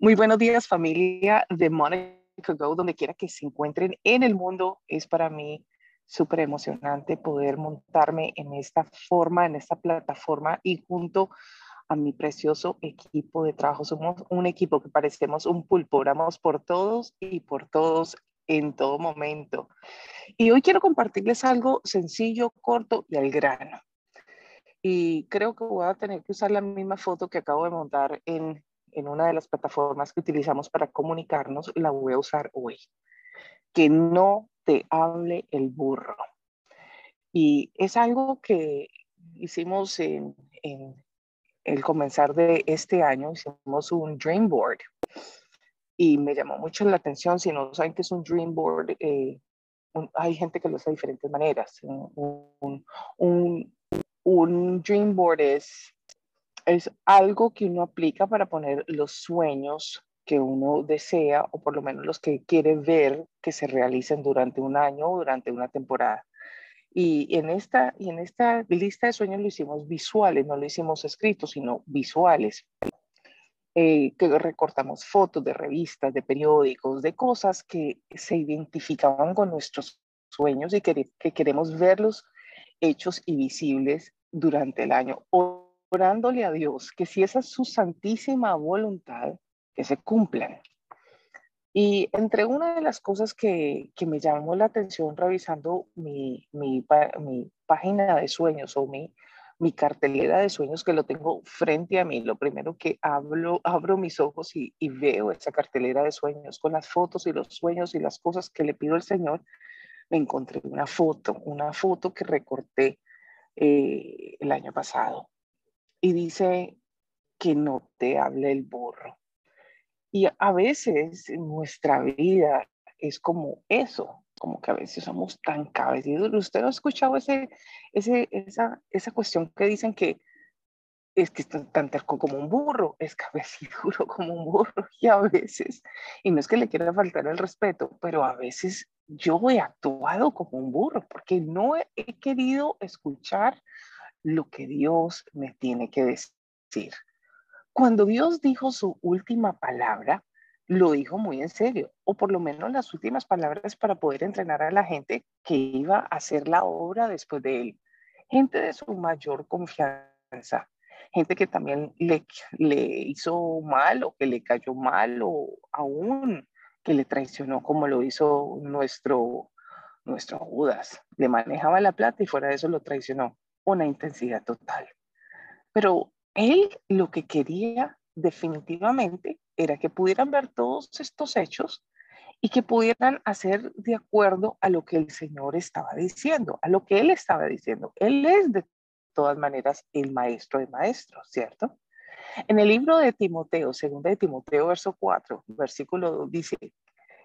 Muy buenos días familia de Monica Go, donde quiera que se encuentren en el mundo. Es para mí súper emocionante poder montarme en esta forma, en esta plataforma y junto a mi precioso equipo de trabajo. Somos un equipo que parecemos un pulpo, oramos por todos y por todos en todo momento. Y hoy quiero compartirles algo sencillo, corto y al grano. Y creo que voy a tener que usar la misma foto que acabo de montar en en una de las plataformas que utilizamos para comunicarnos, la voy a usar hoy. Que no te hable el burro. Y es algo que hicimos en, el comenzar de este año, hicimos un dream board. Y me llamó mucho la atención, si no saben qué es un dream board, eh, hay gente que lo hace de diferentes maneras. Un, un, un dream board es es algo que uno aplica para poner los sueños que uno desea o por lo menos los que quiere ver que se realicen durante un año o durante una temporada. Y en esta, y en esta lista de sueños lo hicimos visuales, no lo hicimos escritos, sino visuales. Eh, que recortamos fotos de revistas, de periódicos, de cosas que se identificaban con nuestros sueños y que, que queremos verlos hechos y visibles durante el año orándole a Dios que si esa es su santísima voluntad, que se cumplan. Y entre una de las cosas que, que me llamó la atención revisando mi, mi, mi página de sueños o mi, mi cartelera de sueños que lo tengo frente a mí, lo primero que hablo, abro mis ojos y, y, veo esa cartelera de sueños con las fotos y los sueños y las cosas que le pido al Señor, me encontré una foto, una foto que recorté eh, el año pasado y dice que no te hable el burro. Y a veces nuestra vida es como eso, como que a veces somos tan cabecidos. ¿Usted no ha escuchado ese, ese, esa, esa cuestión que dicen que es que está tan terco como un burro, es cabeciduro como un burro y a veces, y no es que le quiera faltar el respeto, pero a veces yo he actuado como un burro porque no he querido escuchar lo que Dios me tiene que decir. Cuando Dios dijo su última palabra, lo dijo muy en serio, o por lo menos las últimas palabras para poder entrenar a la gente que iba a hacer la obra después de él. Gente de su mayor confianza, gente que también le, le hizo mal o que le cayó mal o aún que le traicionó como lo hizo nuestro, nuestro Judas. Le manejaba la plata y fuera de eso lo traicionó una intensidad total. Pero él lo que quería definitivamente era que pudieran ver todos estos hechos y que pudieran hacer de acuerdo a lo que el Señor estaba diciendo, a lo que Él estaba diciendo. Él es de todas maneras el maestro de maestros, ¿cierto? En el libro de Timoteo, segundo de Timoteo, verso 4, versículo dice,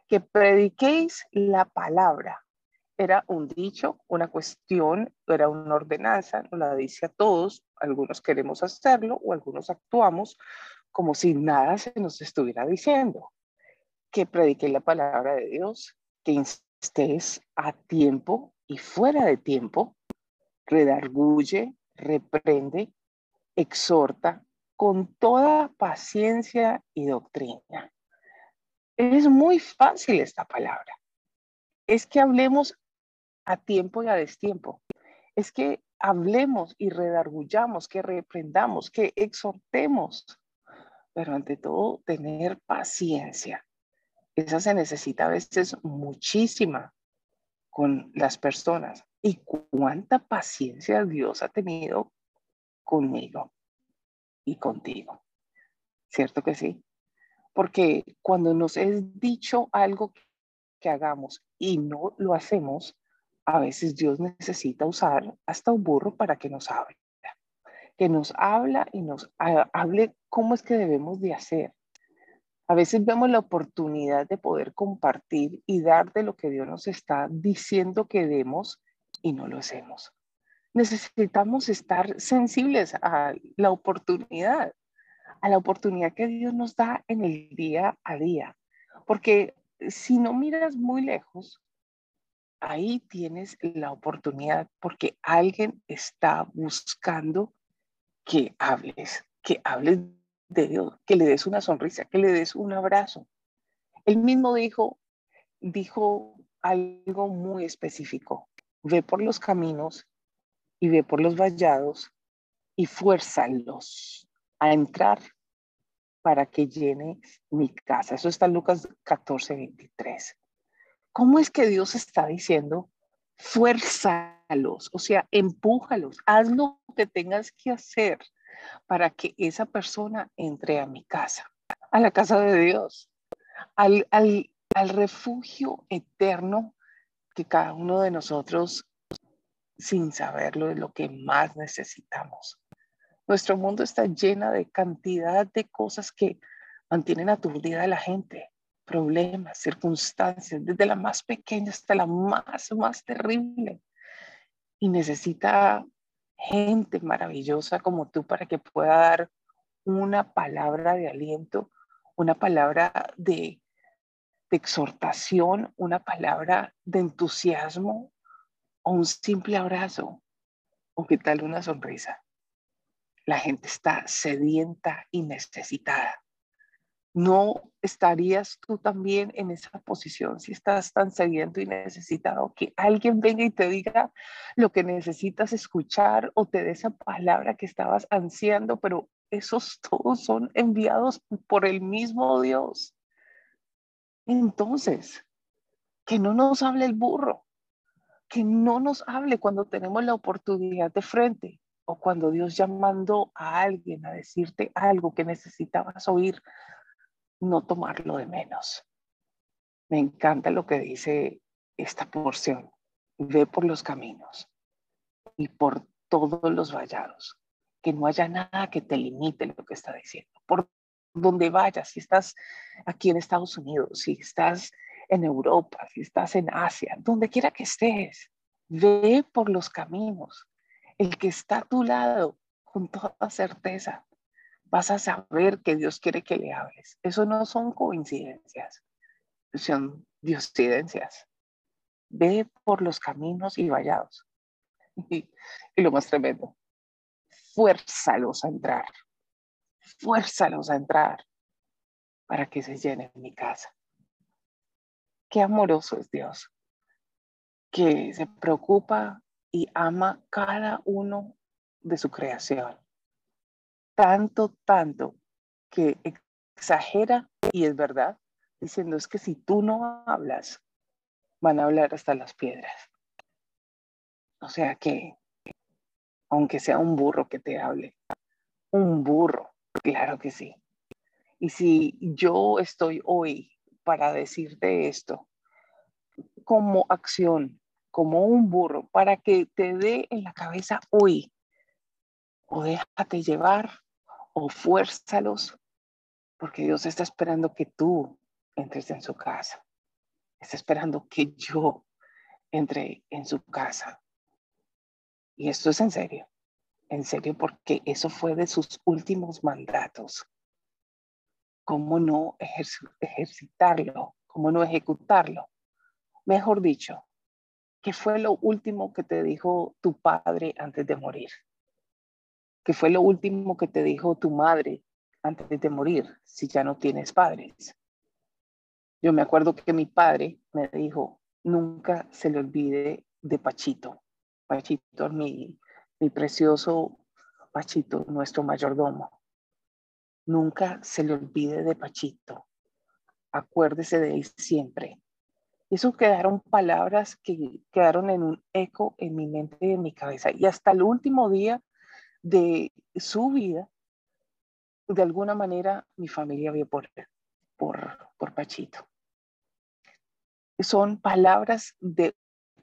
que prediquéis la palabra era un dicho, una cuestión, era una ordenanza, nos la dice a todos, algunos queremos hacerlo o algunos actuamos como si nada se nos estuviera diciendo. Que predique la palabra de Dios, que estés a tiempo y fuera de tiempo, redarguye, reprende, exhorta con toda paciencia y doctrina. Es muy fácil esta palabra. Es que hablemos a tiempo y a destiempo. Es que hablemos y redargullamos, que reprendamos, que exhortemos, pero ante todo tener paciencia. Esa se necesita a veces muchísima con las personas. ¿Y cuánta paciencia Dios ha tenido conmigo y contigo? ¿Cierto que sí? Porque cuando nos es dicho algo que hagamos y no lo hacemos, a veces Dios necesita usar hasta un burro para que nos hable, que nos habla y nos hable cómo es que debemos de hacer. A veces vemos la oportunidad de poder compartir y dar de lo que Dios nos está diciendo que demos y no lo hacemos. Necesitamos estar sensibles a la oportunidad, a la oportunidad que Dios nos da en el día a día. Porque si no miras muy lejos, ahí tienes la oportunidad porque alguien está buscando que hables, que hables de Dios, que le des una sonrisa, que le des un abrazo. Él mismo dijo, dijo algo muy específico. Ve por los caminos y ve por los vallados y fuérzalos a entrar para que llene mi casa. Eso está en Lucas 14, 23. ¿Cómo es que Dios está diciendo? Fuérzalos, o sea, empújalos, haz lo que tengas que hacer para que esa persona entre a mi casa, a la casa de Dios, al, al, al refugio eterno que cada uno de nosotros, sin saberlo, es lo que más necesitamos. Nuestro mundo está lleno de cantidad de cosas que mantienen aturdida a la gente, problemas, circunstancias, desde la más pequeña hasta la más, más terrible. Y necesita gente maravillosa como tú para que pueda dar una palabra de aliento, una palabra de, de exhortación, una palabra de entusiasmo o un simple abrazo o qué tal una sonrisa. La gente está sedienta y necesitada. ¿No estarías tú también en esa posición si estás tan sediento y necesitado que alguien venga y te diga lo que necesitas escuchar o te dé esa palabra que estabas ansiando, pero esos todos son enviados por el mismo Dios? Entonces, que no nos hable el burro, que no nos hable cuando tenemos la oportunidad de frente, o cuando Dios ya mandó a alguien a decirte algo que necesitabas oír, no tomarlo de menos. Me encanta lo que dice esta porción. Ve por los caminos y por todos los vallados. Que no haya nada que te limite lo que está diciendo. Por donde vayas, si estás aquí en Estados Unidos, si estás en Europa, si estás en Asia, donde quiera que estés, ve por los caminos el que está a tu lado, con toda certeza, vas a saber que Dios quiere que le hables. Eso no son coincidencias, son diosidencias. Ve por los caminos y vallados. Y, y lo más tremendo, fuérzalos a entrar. Fuérzalos a entrar para que se llene mi casa. Qué amoroso es Dios, que se preocupa y ama cada uno de su creación. Tanto, tanto que exagera y es verdad, diciendo es que si tú no hablas, van a hablar hasta las piedras. O sea que, aunque sea un burro que te hable, un burro, claro que sí. Y si yo estoy hoy para decirte esto como acción, como un burro para que te dé en la cabeza hoy. O déjate llevar o fuérzalos, porque Dios está esperando que tú entres en su casa. Está esperando que yo entre en su casa. Y esto es en serio, en serio, porque eso fue de sus últimos mandatos. ¿Cómo no ejercitarlo? ¿Cómo no ejecutarlo? Mejor dicho, ¿Qué fue lo último que te dijo tu padre antes de morir? ¿Qué fue lo último que te dijo tu madre antes de morir si ya no tienes padres? Yo me acuerdo que mi padre me dijo, nunca se le olvide de Pachito. Pachito, mi, mi precioso Pachito, nuestro mayordomo. Nunca se le olvide de Pachito. Acuérdese de él siempre. Eso quedaron palabras que quedaron en un eco en mi mente y en mi cabeza. Y hasta el último día de su vida, de alguna manera mi familia vio por, por, por Pachito. Son palabras de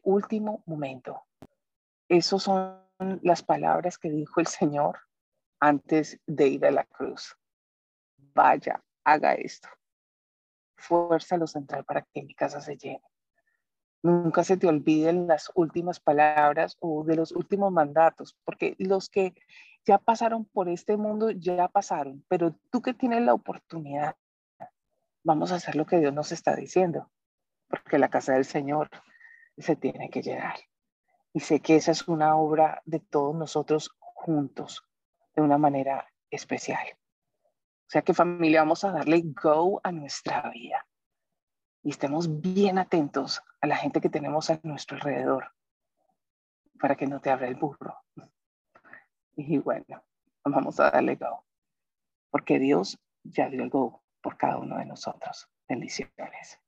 último momento. Esas son las palabras que dijo el Señor antes de ir a la cruz. Vaya, haga esto fuerza lo central para que mi casa se llene. Nunca se te olviden las últimas palabras o de los últimos mandatos, porque los que ya pasaron por este mundo ya pasaron, pero tú que tienes la oportunidad, vamos a hacer lo que Dios nos está diciendo, porque la casa del Señor se tiene que llenar. Y sé que esa es una obra de todos nosotros juntos, de una manera especial. sea que familia, vamos a darle go a nuestra vida y estemos bien atentos a la gente que tenemos a nuestro alrededor para que no te abra el burro. Y bueno, vamos a darle go, porque Dios ya dio el go por cada uno de nosotros. Bendiciones.